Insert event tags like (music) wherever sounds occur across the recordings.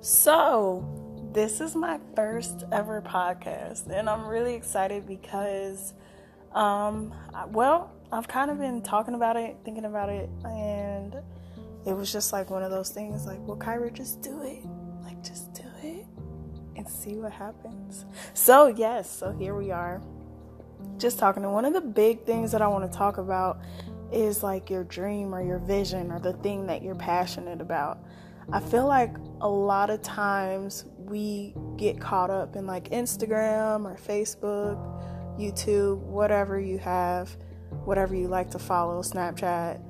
So, this is my first ever podcast, and I'm really excited because, um, well, I've kind of been talking about it, thinking about it, and it was just like one of those things like, well, Kyra, just do it. Like, just do it and see what happens. So, yes, so here we are. Just talking. And one of the big things that I want to talk about is like your dream or your vision or the thing that you're passionate about. I feel like a lot of times we get caught up in like Instagram or Facebook, YouTube, whatever you have, whatever you like to follow, Snapchat.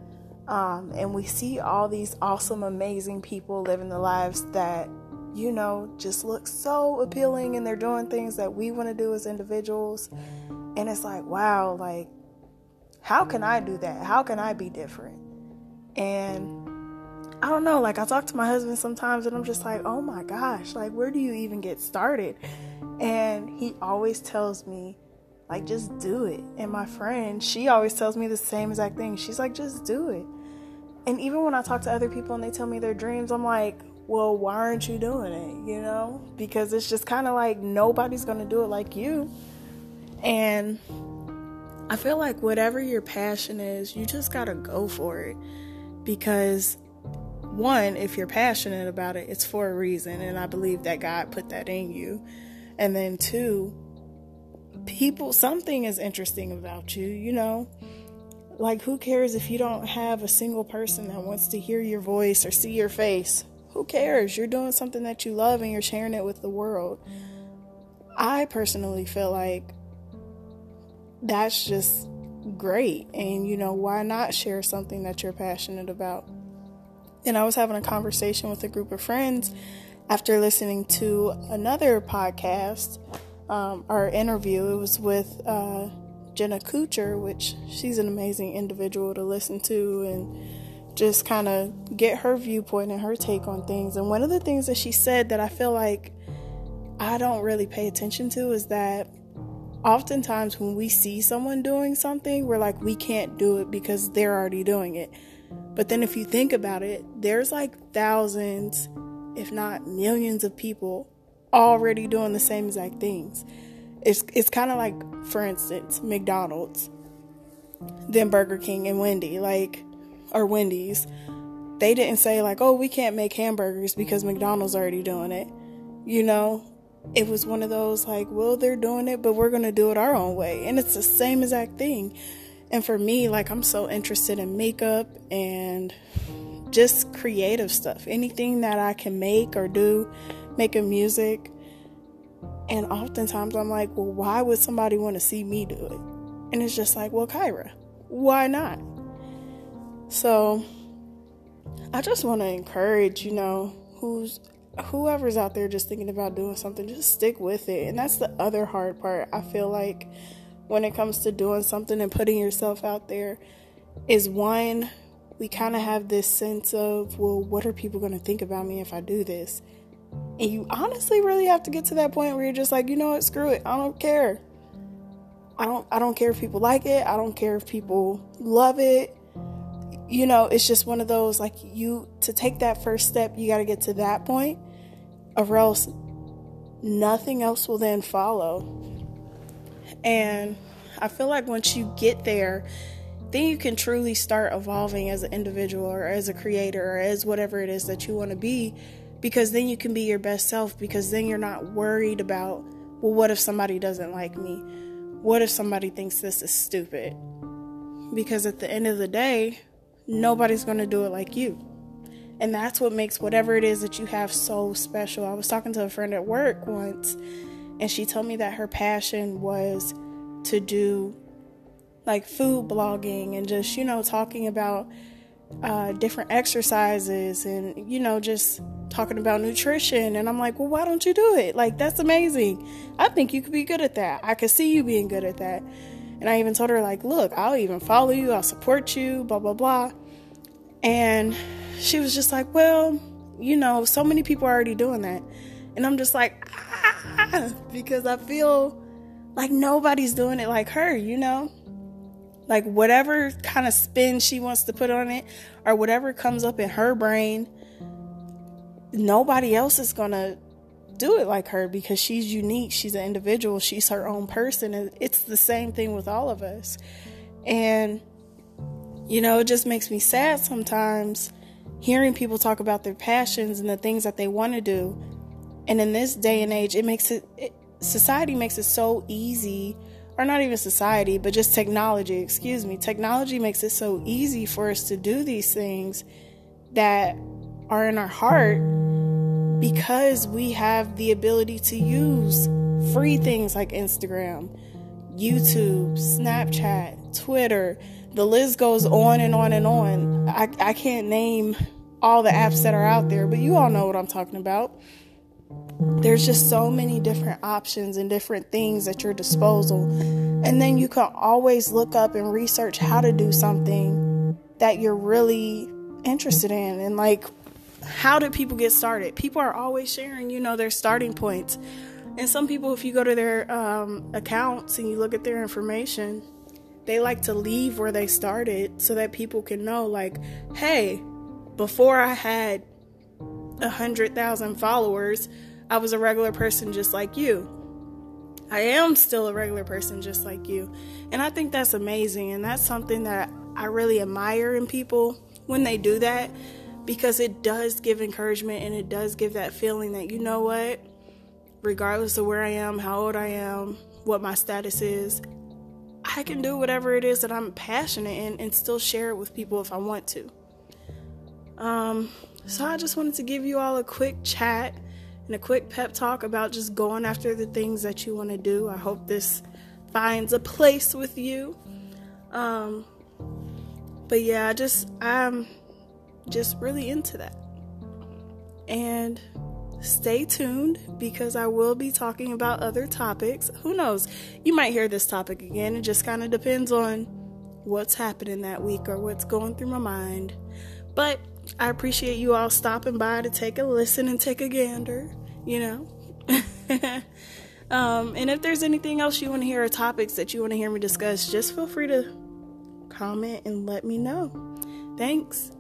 Um, and we see all these awesome, amazing people living the lives that, you know, just look so appealing and they're doing things that we want to do as individuals. And it's like, wow, like, how can I do that? How can I be different? And I don't know, like I talk to my husband sometimes and I'm just like, oh my gosh, like where do you even get started? And he always tells me, like, just do it. And my friend, she always tells me the same exact thing. She's like, just do it. And even when I talk to other people and they tell me their dreams, I'm like, well, why aren't you doing it? You know? Because it's just kind of like nobody's going to do it like you. And I feel like whatever your passion is, you just got to go for it. Because one, if you're passionate about it, it's for a reason. And I believe that God put that in you. And then two, people, something is interesting about you, you know? Like, who cares if you don't have a single person that wants to hear your voice or see your face? Who cares? You're doing something that you love and you're sharing it with the world. I personally feel like that's just great. And, you know, why not share something that you're passionate about? And I was having a conversation with a group of friends after listening to another podcast, um, our interview. It was with uh, Jenna Kutcher, which she's an amazing individual to listen to and just kind of get her viewpoint and her take on things. And one of the things that she said that I feel like I don't really pay attention to is that oftentimes when we see someone doing something, we're like, we can't do it because they're already doing it. But then if you think about it, there's like thousands, if not millions of people already doing the same exact things. It's it's kind of like for instance, McDonald's, then Burger King and Wendy, like or Wendy's. They didn't say like, "Oh, we can't make hamburgers because McDonald's already doing it." You know, it was one of those like, "Well, they're doing it, but we're going to do it our own way." And it's the same exact thing. And for me, like, I'm so interested in makeup and just creative stuff. Anything that I can make or do, making music. And oftentimes I'm like, well, why would somebody want to see me do it? And it's just like, well, Kyra, why not? So I just want to encourage, you know, who's whoever's out there just thinking about doing something, just stick with it. And that's the other hard part. I feel like when it comes to doing something and putting yourself out there is one, we kind of have this sense of, well, what are people going to think about me if I do this? And you honestly really have to get to that point where you're just like, you know what, screw it. I don't care. I don't I don't care if people like it. I don't care if people love it. You know, it's just one of those like you to take that first step, you got to get to that point or else nothing else will then follow. And I feel like once you get there, then you can truly start evolving as an individual or as a creator or as whatever it is that you want to be because then you can be your best self because then you're not worried about well what if somebody doesn't like me? What if somebody thinks this is stupid? Because at the end of the day nobody's going to do it like you. And that's what makes whatever it is that you have so special. I was talking to a friend at work once and she told me that her passion was to do like food blogging and just you know talking about uh, different exercises and you know just talking about nutrition. And i'm like well why don't you do it? Like that's amazing. I think you could be good at that. I could see you being good at that. And i even told her like look i'll even follow you. I'll support you blah blah blah. And she was just like well you know so many people are already doing that. And i'm just like because i feel like nobody's doing it like her you know like whatever kind of spin she wants to put on it or whatever comes up in her brain nobody else is going to do it like her because she's unique. She's an individual. She's her own person. And it's the same thing with all of us. And, you know, it just makes me sad sometimes hearing people talk about their passions and the things that they want to do. And in this day and age, it makes it, it society makes it so easy or not even society, but just technology, excuse me. Technology makes it so easy for us to do these things that are in our heart because we have the ability to use free things like Instagram, YouTube, Snapchat, Twitter. The list goes on and on and on. I, I can't name all the apps that are out there, but you all know what I'm talking about there's just so many different options and different things at your disposal. And then you can always look up and research how to do something that you're really interested in. And like, how did people get started? People are always sharing, you know, their starting points. And some people, if you go to their um, accounts and you look at their information, they like to leave where they started so that people can know, like, hey, before I had a hundred thousand followers, I was a regular person just like you. I am still a regular person just like you. And I think that's amazing. And that's something that I really admire in people when they do that because it does give encouragement and it does give that feeling that, you know what, regardless of where I am, how old I am, what my status is, I can do whatever it is that I'm passionate in and still share it with people if I want to. Um, so I just wanted to give you all a quick chat and a quick pep talk about just going after the things that you want to do. I hope this finds a place with you. Um, but yeah, I just I'm just really into that. And stay tuned because I will be talking about other topics. Who knows? You might hear this topic again. It just kind of depends on what's happening that week or what's going through my mind. But I appreciate you all stopping by to take a listen and take a gander, you know. (laughs) um, and if there's anything else you want to hear or topics that you want to hear me discuss, just feel free to comment and let me know. Thanks.